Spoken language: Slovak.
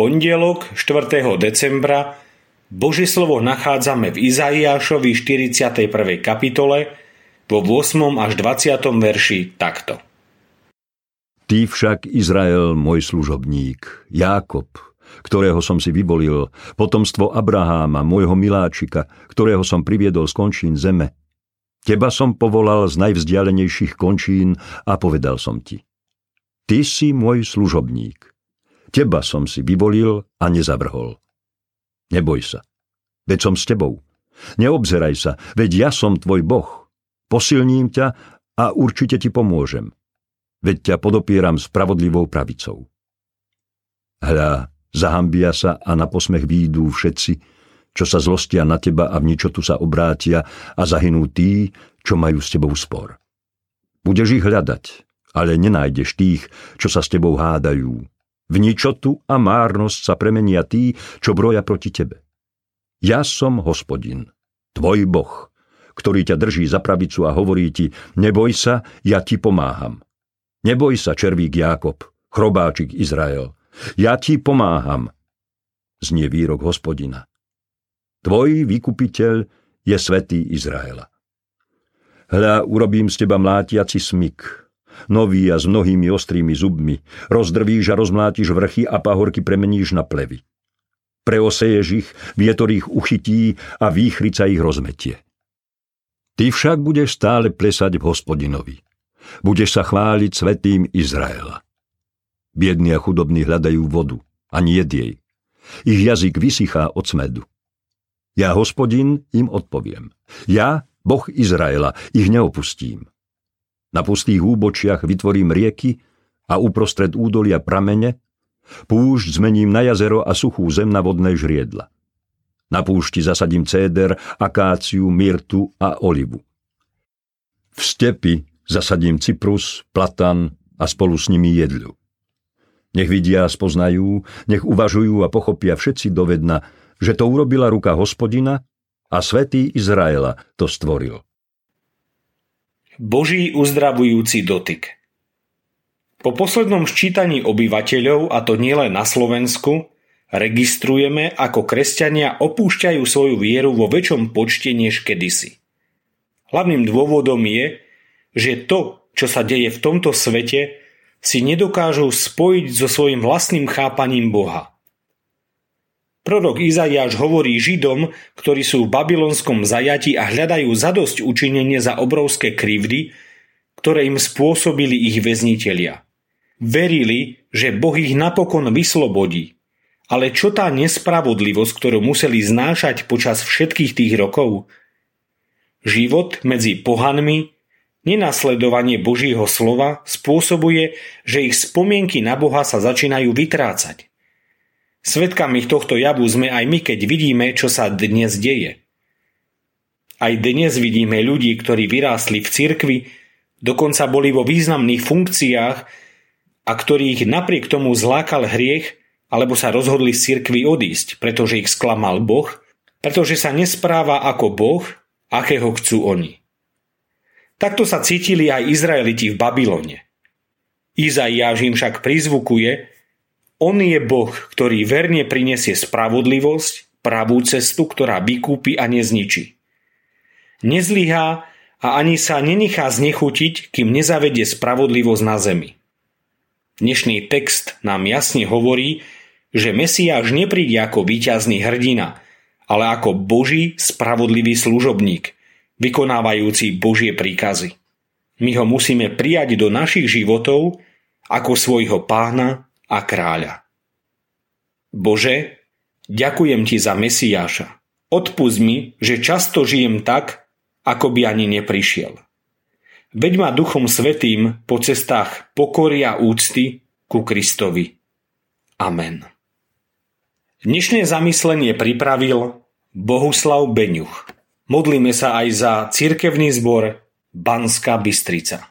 pondelok 4. decembra Božie slovo nachádzame v Izaiášovi 41. kapitole vo 8. až 20. verši takto. Ty však, Izrael, môj služobník, Jákob, ktorého som si vyvolil, potomstvo Abraháma, môjho miláčika, ktorého som priviedol z končín zeme. Teba som povolal z najvzdialenejších končín a povedal som ti. Ty si môj služobník. Teba som si vyvolil a nezavrhol. Neboj sa, veď som s tebou. Neobzeraj sa, veď ja som tvoj Boh. Posilním ťa a určite ti pomôžem veď ťa podopieram spravodlivou pravicou. Hľa, zahambia sa a na posmech výjdú všetci, čo sa zlostia na teba a v ničotu sa obrátia a zahynú tí, čo majú s tebou spor. Budeš ich hľadať, ale nenájdeš tých, čo sa s tebou hádajú. V ničotu a márnosť sa premenia tí, čo broja proti tebe. Ja som hospodin, tvoj boh, ktorý ťa drží za pravicu a hovorí ti, neboj sa, ja ti pomáham. Neboj sa, červík Jákob, chrobáčik Izrael. Ja ti pomáham, znie výrok hospodina. Tvoj vykupiteľ je svetý Izraela. Hľa, urobím z teba mlátiaci smyk, nový a s mnohými ostrými zubmi, rozdrvíš a rozmlátiš vrchy a pahorky premeníš na plevy. Preoseješ ich, vietor ich uchytí a výchrica ich rozmetie. Ty však budeš stále plesať v hospodinovi budeš sa chváliť svetým Izraela. Biední a chudobní hľadajú vodu, ani jej. Ich jazyk vysychá od smedu. Ja, hospodin, im odpoviem. Ja, Boh Izraela, ich neopustím. Na pustých úbočiach vytvorím rieky a uprostred údolia pramene, púšť zmením na jazero a suchú zem na vodné žriedla. Na púšti zasadím céder, akáciu, myrtu a olivu. V stepi Zasadím cyprus, platan a spolu s nimi jedľu. Nech vidia a spoznajú, nech uvažujú a pochopia všetci dovedna, že to urobila ruka hospodina a svätý Izraela to stvoril. Boží uzdravujúci dotyk Po poslednom ščítaní obyvateľov, a to nielen na Slovensku, registrujeme, ako kresťania opúšťajú svoju vieru vo väčšom počte než kedysi. Hlavným dôvodom je, že to, čo sa deje v tomto svete, si nedokážu spojiť so svojím vlastným chápaním Boha. Prorok Izaiáš hovorí Židom, ktorí sú v babylonskom zajati a hľadajú zadosť učinenie za obrovské krivdy, ktoré im spôsobili ich väznitelia. Verili, že Boh ich napokon vyslobodí. Ale čo tá nespravodlivosť, ktorú museli znášať počas všetkých tých rokov? Život medzi pohanmi Nenasledovanie Božího slova spôsobuje, že ich spomienky na Boha sa začínajú vytrácať. Svedkami tohto javu sme aj my, keď vidíme, čo sa dnes deje. Aj dnes vidíme ľudí, ktorí vyrástli v cirkvi, dokonca boli vo významných funkciách a ktorých napriek tomu zlákal hriech, alebo sa rozhodli z cirkvi odísť, pretože ich sklamal Boh, pretože sa nespráva ako Boh, akého chcú oni. Takto sa cítili aj Izraeliti v Babylone. Izaiáš im však prizvukuje, on je Boh, ktorý verne prinesie spravodlivosť, pravú cestu, ktorá vykúpi a nezničí. Nezlyhá a ani sa nenechá znechutiť, kým nezavedie spravodlivosť na zemi. Dnešný text nám jasne hovorí, že Mesiáš nepríde ako víťazný hrdina, ale ako Boží spravodlivý služobník – vykonávajúci Božie príkazy. My ho musíme prijať do našich životov ako svojho pána a kráľa. Bože, ďakujem ti za Mesiáša. Odpust mi, že často žijem tak, ako by ani neprišiel. Veď ma Duchom Svetým po cestách pokory a úcty ku Kristovi. Amen. Dnešné zamyslenie pripravil Bohuslav Beňuch. Modlíme sa aj za cirkevný zbor Banská Bystrica.